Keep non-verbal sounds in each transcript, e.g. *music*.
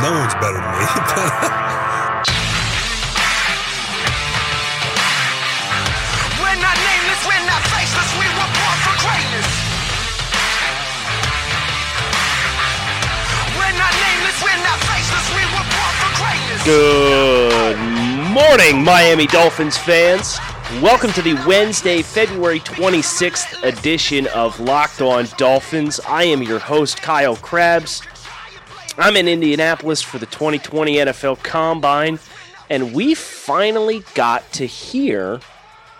no one's better than me. *laughs* We're not nameless, we're not faceless, we were born for greatness. We're not nameless, we're not faceless, we were born for greatness. Good morning, Miami Dolphins fans. Welcome to the Wednesday, February 26th edition of Locked On Dolphins. I am your host, Kyle Crabbs. I'm in Indianapolis for the 2020 NFL Combine, and we finally got to hear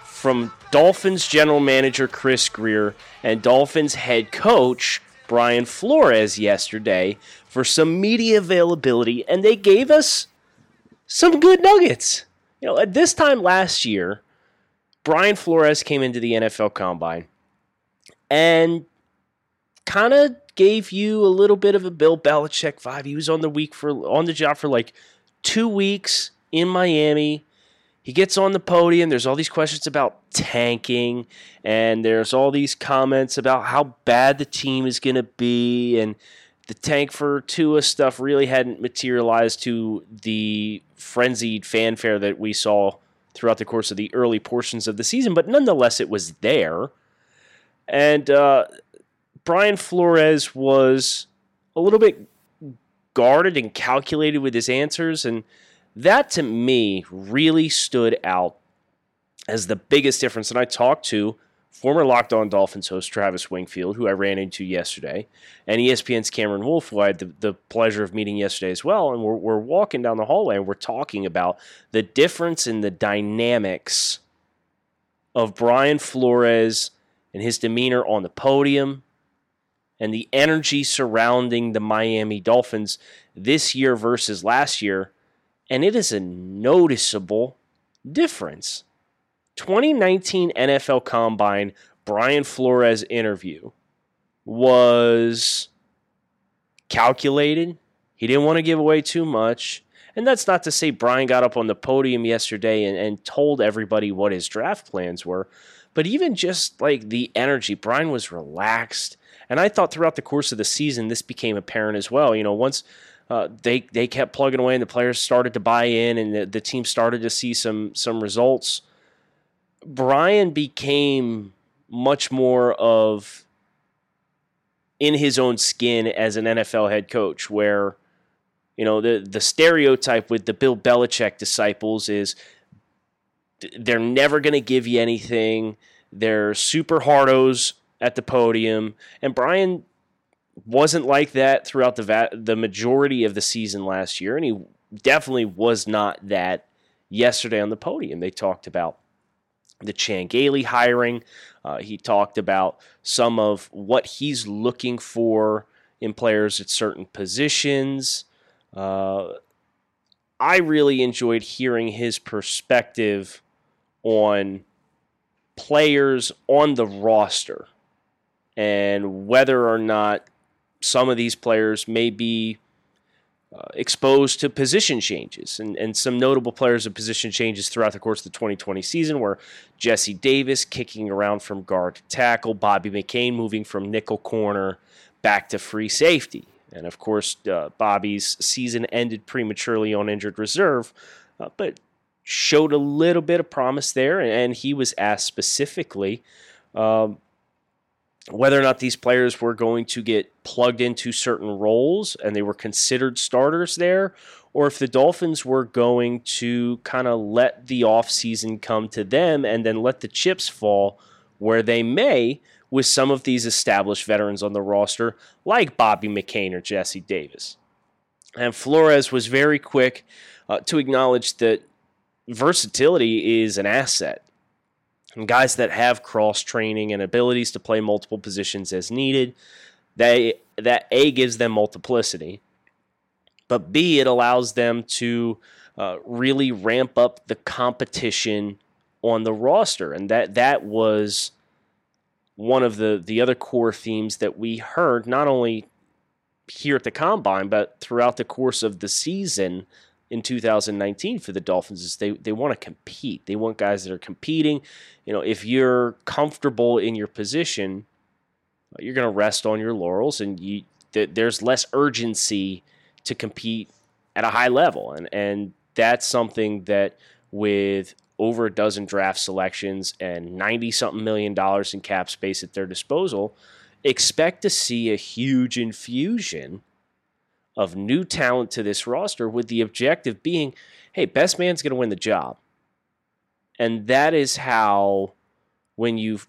from Dolphins general manager Chris Grier and Dolphins head coach Brian Flores yesterday for some media availability, and they gave us some good nuggets. You know, at this time last year, Brian Flores came into the NFL Combine and kind of gave you a little bit of a Bill Belichick vibe. He was on the week for on the job for like two weeks in Miami. He gets on the podium. There's all these questions about tanking, and there's all these comments about how bad the team is going to be, and the tank for Tua stuff really hadn't materialized to the frenzied fanfare that we saw throughout the course of the early portions of the season. But nonetheless, it was there, and uh, Brian Flores was a little bit guarded and calculated with his answers, and that to me really stood out as the biggest difference. And I talked to former Locked On Dolphins host Travis Wingfield, who I ran into yesterday, and ESPN's Cameron Wolfe, who I had the, the pleasure of meeting yesterday as well. And we're, we're walking down the hallway and we're talking about the difference in the dynamics of Brian Flores and his demeanor on the podium and the energy surrounding the Miami Dolphins this year versus last year. And it is a noticeable difference. 2019 NFL Combine Brian Flores interview was calculated. He didn't want to give away too much. And that's not to say Brian got up on the podium yesterday and, and told everybody what his draft plans were. But even just like the energy, Brian was relaxed. And I thought throughout the course of the season, this became apparent as well. You know, once uh, they they kept plugging away and the players started to buy in and the, the team started to see some some results, Brian became much more of in his own skin as an NFL head coach, where you know the the stereotype with the Bill Belichick disciples is they're never going to give you anything. They're super hardos at the podium, and Brian wasn't like that throughout the va- the majority of the season last year, and he definitely was not that yesterday on the podium. They talked about the Chan Gailey hiring. Uh, he talked about some of what he's looking for in players at certain positions. Uh, I really enjoyed hearing his perspective on players on the roster and whether or not some of these players may be uh, exposed to position changes and, and some notable players of position changes throughout the course of the 2020 season were Jesse Davis kicking around from guard to tackle, Bobby McCain moving from nickel corner back to free safety. And of course, uh, Bobby's season ended prematurely on injured reserve, uh, but showed a little bit of promise there. And he was asked specifically um, whether or not these players were going to get plugged into certain roles and they were considered starters there, or if the Dolphins were going to kind of let the offseason come to them and then let the chips fall where they may with some of these established veterans on the roster, like Bobby McCain or Jesse Davis. And Flores was very quick uh, to acknowledge that versatility is an asset and guys that have cross training and abilities to play multiple positions as needed, they that A gives them multiplicity, but B, it allows them to uh, really ramp up the competition on the roster, and that that was one of the the other core themes that we heard not only here at the combine but throughout the course of the season in 2019 for the Dolphins is they they want to compete. They want guys that are competing. You know, if you're comfortable in your position, you're going to rest on your laurels and you th- there's less urgency to compete at a high level and and that's something that with over a dozen draft selections and 90 something million dollars in cap space at their disposal, expect to see a huge infusion of new talent to this roster with the objective being hey, best man's going to win the job. And that is how, when you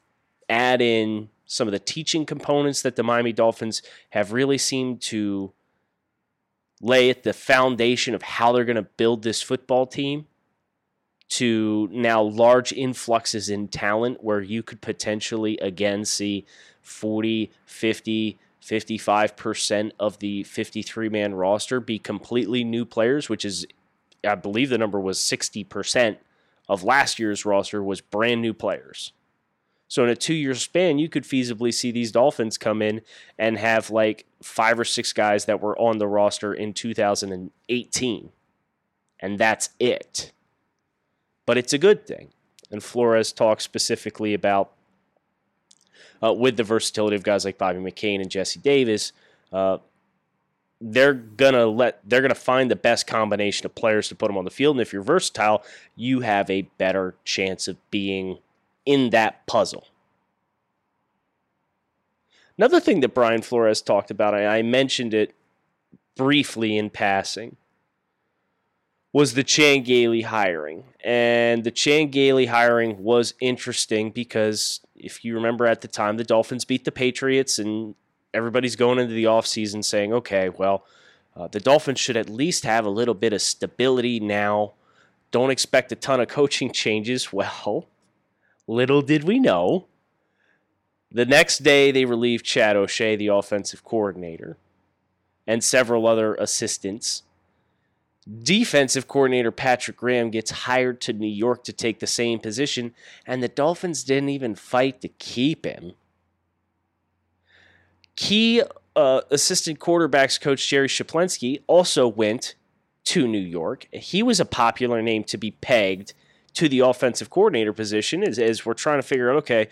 add in some of the teaching components that the Miami Dolphins have really seemed to lay at the foundation of how they're going to build this football team to now large influxes in talent where you could potentially again see 40, 50, 55% of the 53 man roster be completely new players, which is, I believe the number was 60% of last year's roster was brand new players. So in a two year span, you could feasibly see these Dolphins come in and have like five or six guys that were on the roster in 2018. And that's it. But it's a good thing. And Flores talks specifically about uh, with the versatility of guys like Bobby McCain and Jesse Davis, uh, they're gonna let they're gonna find the best combination of players to put them on the field. And if you're versatile, you have a better chance of being in that puzzle. Another thing that Brian Flores talked about, I, I mentioned it briefly in passing, was the Chan Gailey hiring. And the Chan Gailey hiring was interesting because if you remember at the time, the Dolphins beat the Patriots, and everybody's going into the offseason saying, okay, well, uh, the Dolphins should at least have a little bit of stability now. Don't expect a ton of coaching *laughs* changes. Well, little did we know. The next day, they relieved Chad O'Shea, the offensive coordinator, and several other assistants Defensive coordinator Patrick Graham gets hired to New York to take the same position, and the Dolphins didn't even fight to keep him. Key uh, assistant quarterbacks coach Jerry Schuplinski also went to New York. He was a popular name to be pegged to the offensive coordinator position as, as we're trying to figure out okay,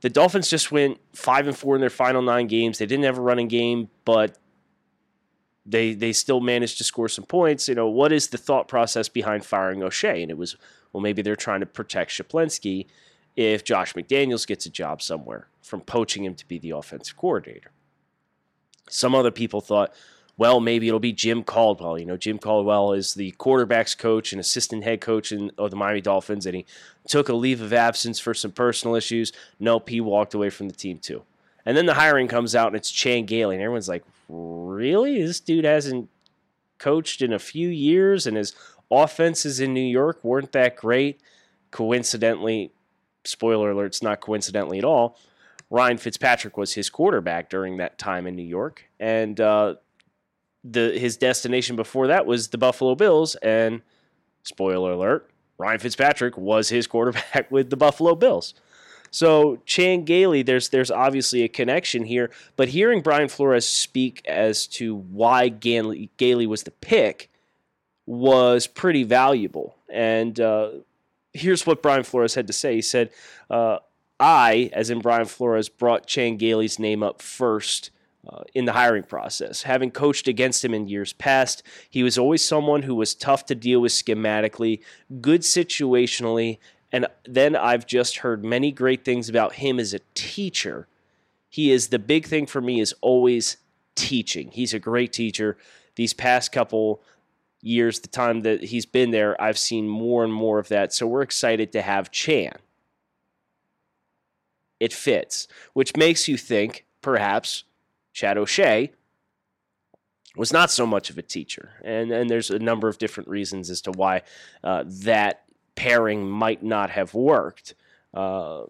the Dolphins just went five and four in their final nine games. They didn't have a running game, but they they still managed to score some points. You know, what is the thought process behind firing O'Shea? And it was, well, maybe they're trying to protect Schuplinski if Josh McDaniels gets a job somewhere from poaching him to be the offensive coordinator. Some other people thought, well, maybe it'll be Jim Caldwell. You know, Jim Caldwell is the quarterbacks coach and assistant head coach in, of the Miami Dolphins, and he took a leave of absence for some personal issues. Nope, he walked away from the team too. And then the hiring comes out and it's Chan Gailey, and everyone's like, really? This dude hasn't coached in a few years, and his offenses in New York weren't that great. Coincidentally, spoiler alert, it's not coincidentally at all. Ryan Fitzpatrick was his quarterback during that time in New York, and uh, the his destination before that was the Buffalo Bills. And spoiler alert, Ryan Fitzpatrick was his quarterback *laughs* with the Buffalo Bills. So Chan Gailey, there's there's obviously a connection here, but hearing Brian Flores speak as to why Gailey, Gailey was the pick was pretty valuable. And uh, here's what Brian Flores had to say. He said, uh, "I, as in Brian Flores, brought Chan Gailey's name up first." Uh, in the hiring process. Having coached against him in years past, he was always someone who was tough to deal with schematically, good situationally, and then I've just heard many great things about him as a teacher. He is the big thing for me is always teaching. He's a great teacher. These past couple years, the time that he's been there, I've seen more and more of that. So we're excited to have Chan. It fits, which makes you think perhaps Chad O'Shea was not so much of a teacher. And, and there's a number of different reasons as to why uh, that pairing might not have worked. Uh,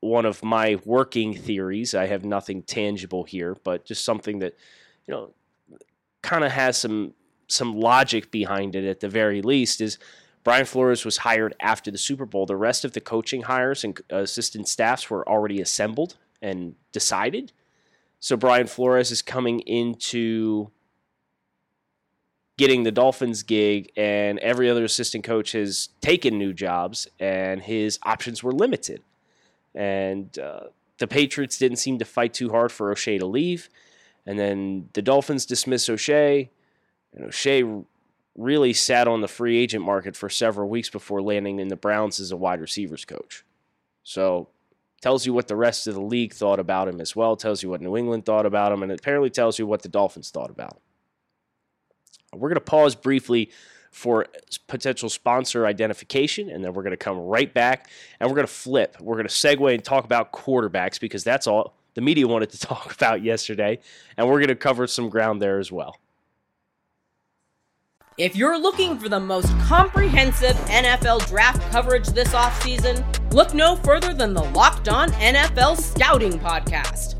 one of my working theories, I have nothing tangible here, but just something that, you know, kind of has some some logic behind it at the very least is Brian Flores was hired after the Super Bowl. The rest of the coaching hires and assistant staffs were already assembled and decided. So Brian Flores is coming into getting the Dolphins gig, and every other assistant coach has taken new jobs, and his options were limited. And uh, the Patriots didn't seem to fight too hard for O'Shea to leave. And then the Dolphins dismissed O'Shea, and O'Shea really sat on the free agent market for several weeks before landing in the Browns as a wide receivers coach. So tells you what the rest of the league thought about him as well, tells you what New England thought about him, and it apparently tells you what the Dolphins thought about him. We're going to pause briefly for potential sponsor identification, and then we're going to come right back and we're going to flip. We're going to segue and talk about quarterbacks because that's all the media wanted to *laughs* talk about yesterday, and we're going to cover some ground there as well. If you're looking for the most comprehensive NFL draft coverage this offseason, look no further than the Locked On NFL Scouting Podcast.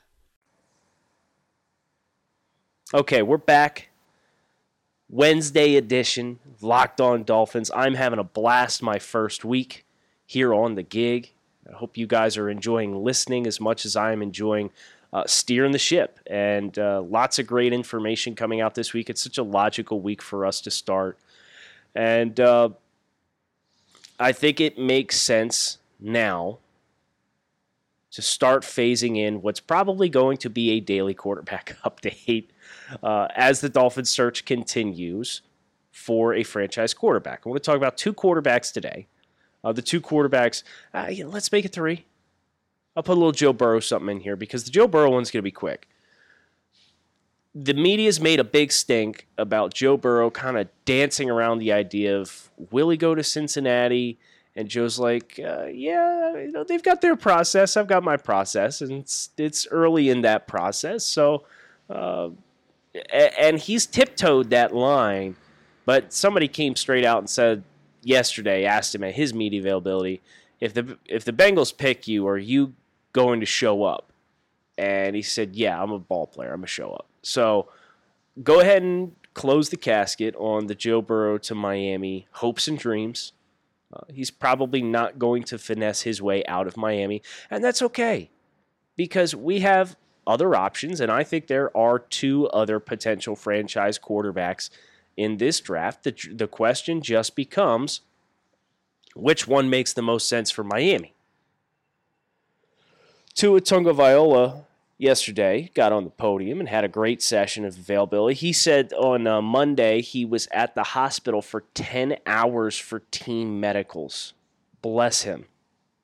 Okay, we're back. Wednesday edition, Locked On Dolphins. I'm having a blast my first week here on the gig. I hope you guys are enjoying listening as much as I am enjoying uh, steering the ship. And uh, lots of great information coming out this week. It's such a logical week for us to start. And uh, I think it makes sense now to start phasing in what's probably going to be a daily quarterback *laughs* update uh, as the Dolphins search continues for a franchise quarterback. I want to talk about two quarterbacks today. Uh, the two quarterbacks, uh, yeah, let's make it three. I'll put a little Joe Burrow something in here because the Joe Burrow one's going to be quick. The media's made a big stink about Joe Burrow kind of dancing around the idea of will he go to Cincinnati? And Joe's like, uh, yeah, you know, they've got their process. I've got my process, and it's it's early in that process. So, uh, and he's tiptoed that line, but somebody came straight out and said yesterday, asked him at his media availability, if the if the Bengals pick you, are you going to show up? And he said, yeah, I'm a ball player. I'm gonna show up. So, go ahead and close the casket on the Joe Burrow to Miami hopes and dreams. Uh, he's probably not going to finesse his way out of Miami, and that's okay because we have other options, and I think there are two other potential franchise quarterbacks in this draft. The, the question just becomes which one makes the most sense for Miami? Tua Tagovailoa yesterday got on the podium and had a great session of availability. He said on uh, Monday he was at the hospital for 10 hours for team medicals. Bless him.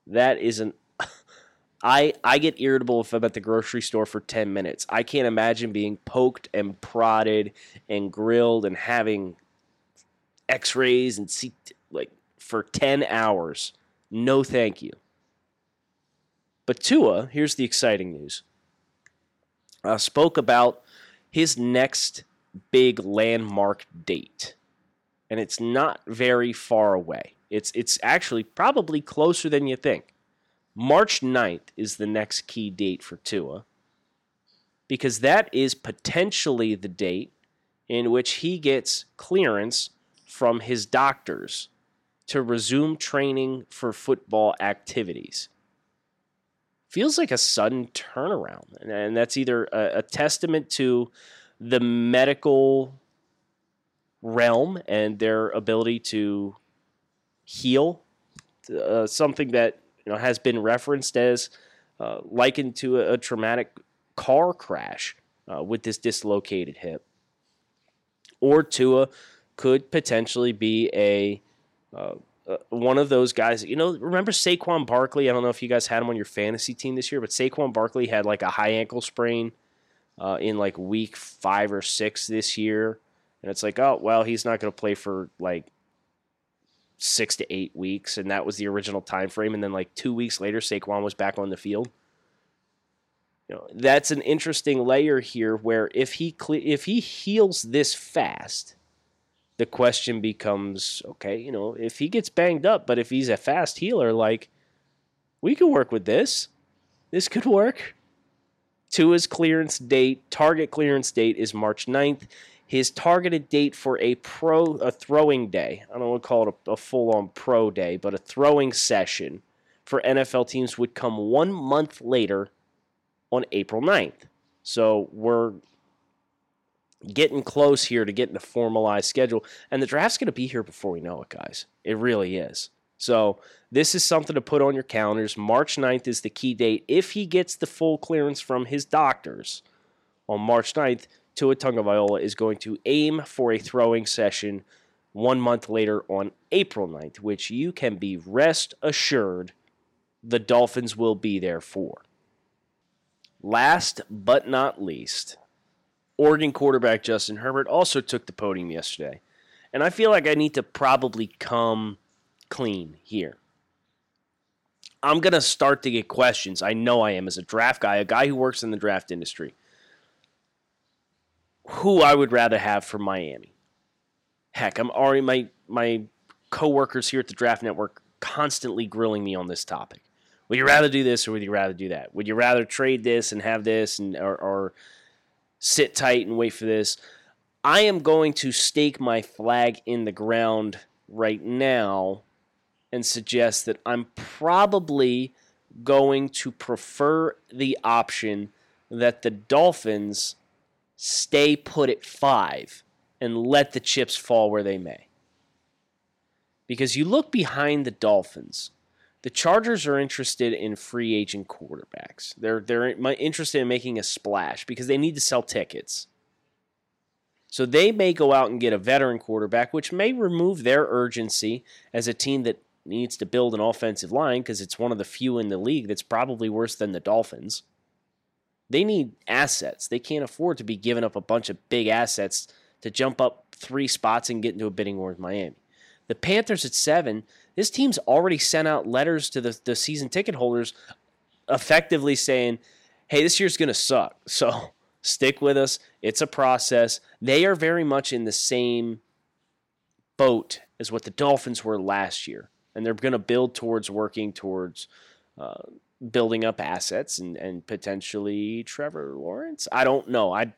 That is an *laughs* I I get irritable if I'm at the grocery store for 10 minutes. I can't imagine being poked and prodded and grilled and having x-rays and see like for 10 hours. No thank you. But Tua, here's the exciting news uh, spoke about his next big landmark date. And it's not very far away. It's, it's actually probably closer than you think. March 9th is the next key date for Tua because that is potentially the date in which he gets clearance from his doctors to resume training for football activities feels like a sudden turnaround. And, that's either a, a testament to the medical realm and their ability to heal uh, something that you know has been referenced as uh, likened to a, a, traumatic car crash uh, with this dislocated hip, or Tua could potentially be a uh, uh, one of those guys. You know, remember Saquon Barkley? I don't know if you guys had him on your fantasy team this year, but Saquon Barkley had like a high ankle sprain uh, in like week five or six this year, And it's like, oh, well, he's not going to play for like six to eight weeks. And that was the original time frame. And then like two weeks later, Saquon was back on the field. You know, that's an interesting layer here where if he cle- if he heals this fast, the question becomes, okay, you know, if he gets banged up, but if he's a fast healer, like we could work with this. This could work. Tua's clearance date, target clearance date is March 9th. His targeted date for a pro a throwing day, I don't want to call it a, a full on pro day, but a throwing session for NFL teams would come one month later on April 9th. So we're getting close here to getting a formalized schedule. And the draft's going to be here before we know it, guys. It really is. So this is something to put on your calendars. March 9th is the key date. If he gets the full clearance from his doctors on March 9th, Tua Tagovailoa is going to aim for a throwing session one month later on April 9th, which you can be rest assured the Dolphins will be there for. Last but not least, Oregon quarterback Justin Herbert also took the podium yesterday. And I feel like I need to probably come clean here. I'm going to start to get questions. I know I am as a draft guy, a guy who works in the draft industry. Who I would rather have for Miami. Heck, I'm already my my coworkers here at the Draft Network constantly grilling me on this topic. Would you rather do this or would you rather do that? Would you rather trade this and have this and or, or sit tight and wait for this? I am going to stake my flag in the ground right now and suggest that I'm probably going to prefer the option that the Dolphins stay put at five and let the chips fall where they may. Because you look behind the Dolphins, the Chargers are interested in free agent quarterbacks. They're they're interested in making a splash because they need to sell tickets. So they may go out and get a veteran quarterback, which may remove their urgency as a team that needs to build an offensive line because it's one of the few in the league that's probably worse than the Dolphins. They need assets. They can't afford to be giving up a bunch of big assets to jump up three spots and get into a bidding war with Miami. The Panthers at seven, this team's already sent out letters to the, the season ticket holders effectively saying, hey, this year's going to suck. *laughs* So stick with us. It's a process. They are very much in the same boat as what the Dolphins were last year. And they're going to build towards working towards uh, building up assets and, and potentially Trevor Lawrence. I don't know. I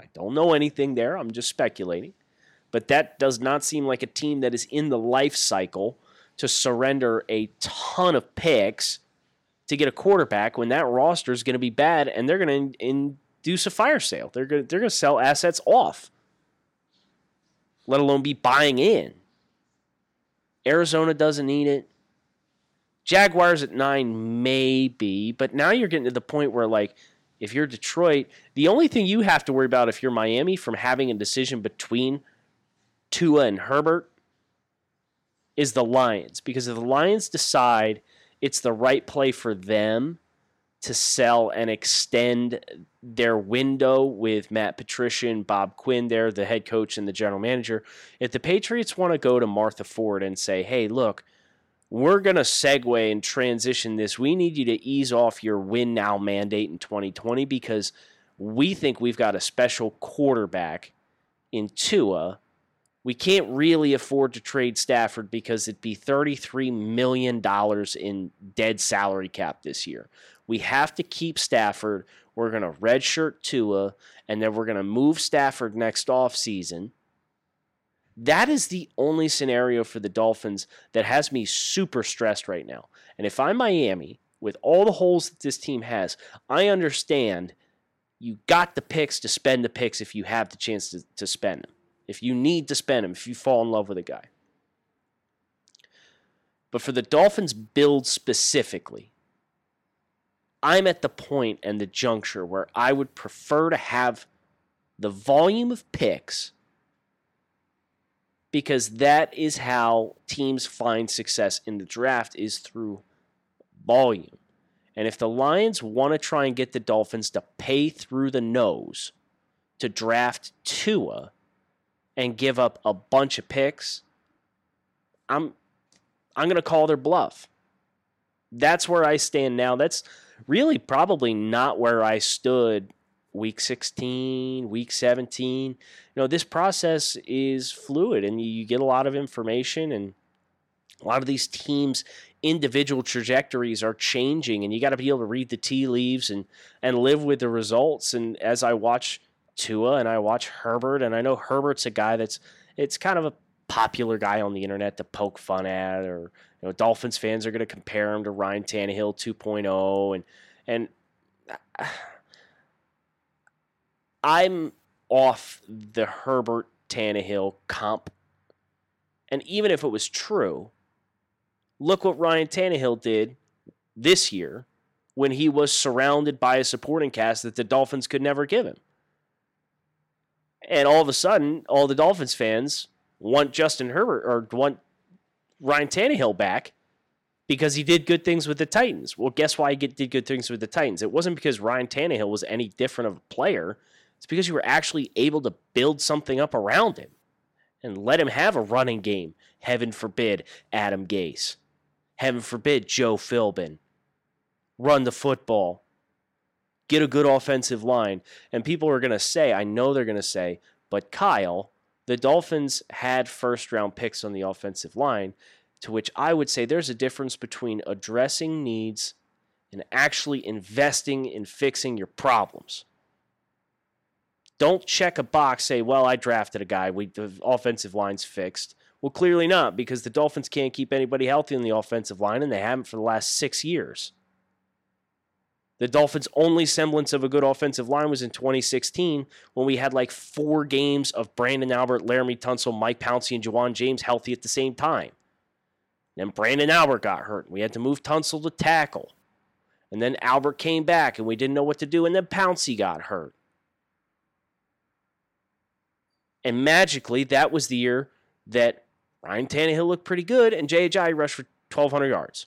I don't know anything there. I'm just speculating. But that does not seem like a team that is in the life cycle to surrender a ton of picks to get a quarterback when that roster is going to be bad and they're going to induce a fire sale. They're going to, they're going to sell assets off, let alone be buying in. Arizona doesn't need it. Jaguars at nine, maybe, but now you're getting to the point where, like, if you're Detroit, the only thing you have to worry about if you're Miami from having a decision between Tua and Herbert is the Lions. Because if the Lions decide it's the right play for them to sell and extend their window with Matt Patricia and Bob Quinn there, the head coach and the general manager, if the Patriots want to go to Martha Ford and say, hey, look, we're going to segue and transition this. We need you to ease off your win now mandate in 2020 because we think we've got a special quarterback in Tua. We can't really afford to trade Stafford because it'd be $33 million in dead salary cap this year. We have to keep Stafford. We're going to redshirt Tua, and then we're going to move Stafford next offseason that is the only scenario for the Dolphins that has me super stressed right now. And if I'm Miami, with all the holes that this team has, I understand you got the picks to spend the picks if you have the chance to, to spend them. If you need to spend them, if you fall in love with a guy. But for the Dolphins build specifically, I'm at the point and the juncture where I would prefer to have the volume of picks because that is how teams find success in the draft is through volume. And if the Lions want to try and get the Dolphins to pay through the nose to draft Tua, and give up a bunch of picks, I'm I'm going to call their bluff. That's where I stand now. That's really probably not where I stood week 16, week 17. You know, this process is fluid and you get a lot of information and a lot of these teams individual trajectories are changing and you got to be able to read the tea leaves and and live with the results and as I watch Tua and I watch Herbert and I know Herbert's a guy that's it's kind of a popular guy on the internet to poke fun at or you know Dolphins fans are going to compare him to Ryan Tannehill 2.0 and and *sighs* I'm off the Herbert Tannehill comp and even if it was true Look what Ryan Tannehill did this year when he was surrounded by a supporting cast that the Dolphins could never give him. And all of a sudden, all the Dolphins fans want Justin Herbert or want Ryan Tannehill back because he did good things with the Titans. Well, guess why he did good things with the Titans? It wasn't because Ryan Tannehill was any different of a player. It's because you were actually able to build something up around him and let him have a running game. Heaven forbid, Adam Gase heaven forbid, Joe Philbin. Run the football. Get a good offensive line. And people are going to say, I know they're going to say, but Kyle, the Dolphins had first round picks on the offensive line, to which I would say there's a difference between addressing needs and actually investing in fixing your problems. Don't check a box, say, well, I drafted a guy, we the offensive line's fixed. Well, clearly not, because the Dolphins can't keep anybody healthy on the offensive line, and they haven't for the last six years. The Dolphins' only semblance of a good offensive line was in 2016 when we had like four games of Branden Albert, Laremy Tunsil, Mike Pouncey, and Ja'Wuan James healthy at the same time. Then Branden Albert got hurt. We had to move Tunsil to tackle. And then Albert came back and we didn't know what to do. And then Pouncey got hurt. And magically, that was the year that Ryan Tannehill looked pretty good, and Ajayi rushed for 1,200 yards.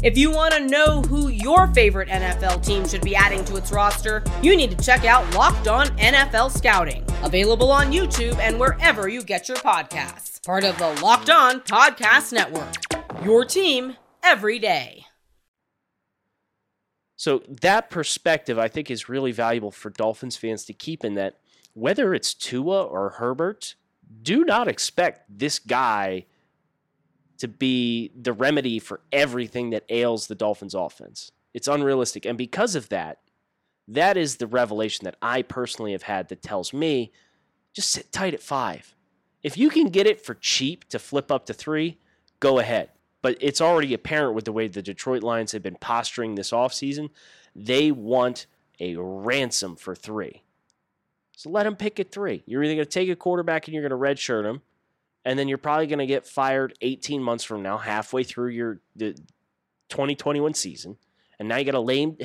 If you want to know who your favorite NFL team should be adding to its roster, you need to check out Locked On NFL Scouting, available on YouTube and wherever you get your podcasts. Part of the Locked On Podcast Network. Your team every day. So that perspective I think is really valuable for Dolphins fans to keep in that whether it's Tua or Herbert, do not expect this guy to be the remedy for everything that ails the Dolphins offense. It's unrealistic. And because of that, that is the revelation that I personally have had that tells me just sit tight at five. If you can get it for cheap to flip up to three, go ahead. But it's already apparent with the way the Detroit Lions have been posturing this offseason. They want a ransom for three. So let them pick at three. You're either going to take a quarterback and you're going to redshirt him, and then you're probably going to get fired 18 months from now, halfway through your the 2021 season, and now you got a lame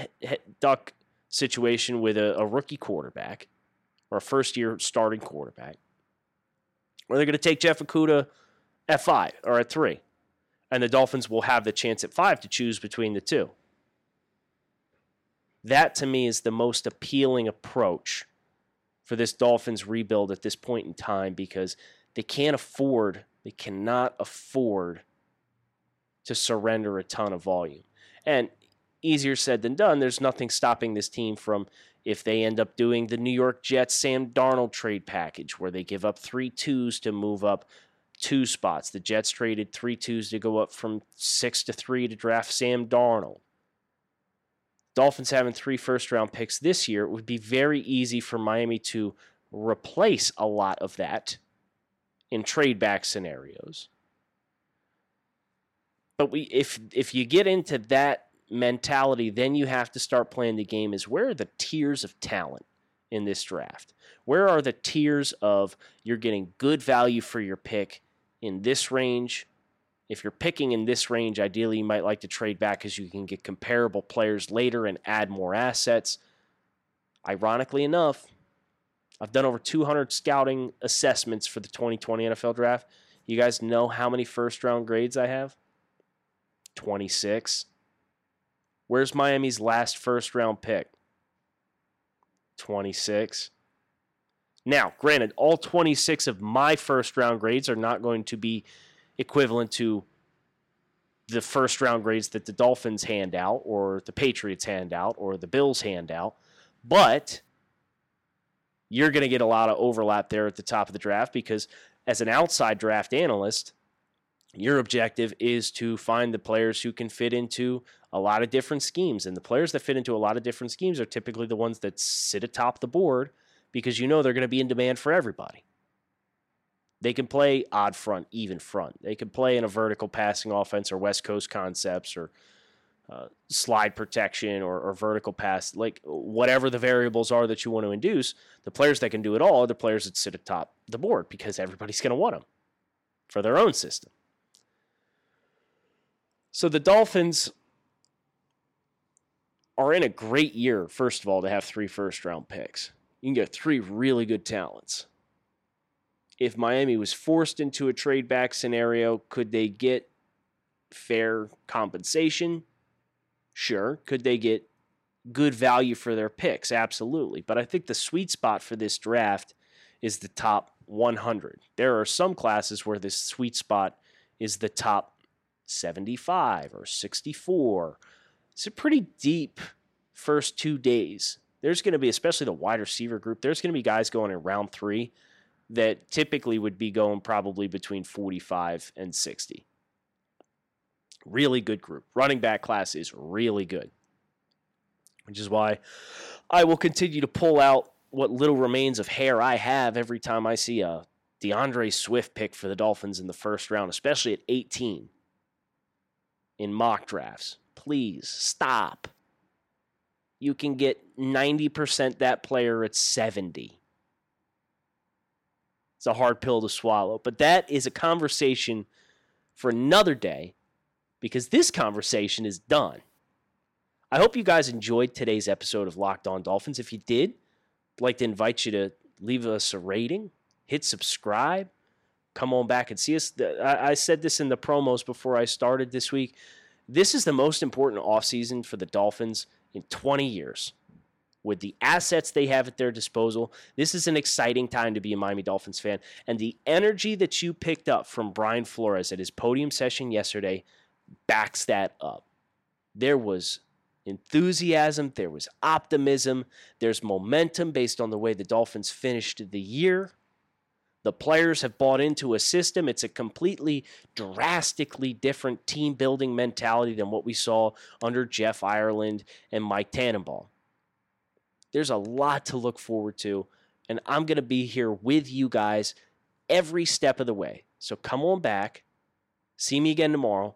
duck situation with a, a rookie quarterback or a first year starting quarterback. Or they're going to take Jeff Okudah at five or at three, and the Dolphins will have the chance at five to choose between the two. That to me is the most appealing approach for this Dolphins rebuild at this point in time because they can't afford, they cannot afford to surrender a ton of volume. And easier said than done, there's nothing stopping this team from if they end up doing the New York Jets Sam Darnold trade package where they give up three twos to move up two spots. The Jets traded three twos to go up from six to three to draft Sam Darnold. Dolphins having three first round picks this year, it would be very easy for Miami to replace a lot of that in trade back scenarios. But we if if you get into that mentality, then you have to start playing the game is where are the tiers of talent in this draft? Where are the tiers of you're getting good value for your pick in this range If you're picking in this range, ideally you might like to trade back because you can get comparable players later and add more assets. Ironically enough, I've done over 200 scouting assessments for the 2020 NFL draft. You guys know how many first round grades I have? 26. Where's Miami's last first round pick? 26. Now, granted, all 26 of my first round grades are not going to be equivalent to the first round grades that the Dolphins hand out, or the Patriots hand out, or the Bills hand out. But you're going to get a lot of overlap there at the top of the draft because, as an outside draft analyst, your objective is to find the players who can fit into a lot of different schemes. And the players that fit into a lot of different schemes are typically the ones that sit atop the board because you know they're going to be in demand for everybody. They can play odd front, even front. They can play in a vertical passing offense or West Coast concepts or uh, slide protection or, or, vertical pass, like whatever the variables are that you want to induce. The players that can do it all are the players that sit atop the board because everybody's going to want them for their own system. So the Dolphins are in a great year, first of all, to have three first round picks. You can get three really good talents. If Miami was forced into a trade back scenario, could they get fair compensation? Sure. Could they get good value for their picks? Absolutely. But I think the sweet spot for this draft is the top 100. There are some classes where this sweet spot is the top 75 or 64. It's a pretty deep first two days. There's going to be, especially the wide receiver group, there's going to be guys going in round three that typically would be going probably between 45 and 60. Really good group. Running back class is really good, which is why I will continue to pull out what little remains of hair I have every time I see a D'Andre Swift pick for the Dolphins in the first round, especially at 18 in mock drafts. Please stop. You can get 90% that player at 70. It's a hard pill to swallow, but that is a conversation for another day because this conversation is done. I hope you guys enjoyed today's episode of Locked On Dolphins. If you did, I'd like to invite you to leave us a rating, hit subscribe, come on back and see us. I said this in the promos before I started this week. This is the most important offseason for the Dolphins in 20 years. With the assets they have at their disposal, this is an exciting time to be a Miami Dolphins fan. And the energy that you picked up from Brian Flores at his podium session yesterday backs that up. There was enthusiasm, there was optimism, there's momentum based on the way the Dolphins finished the year. The players have bought into a system. It's a completely drastically different team building mentality than what we saw under Jeff Ireland and Mike Tannenbaum. There's a lot to look forward to, and I'm going to be here with you guys every step of the way. So come on back. See me again tomorrow.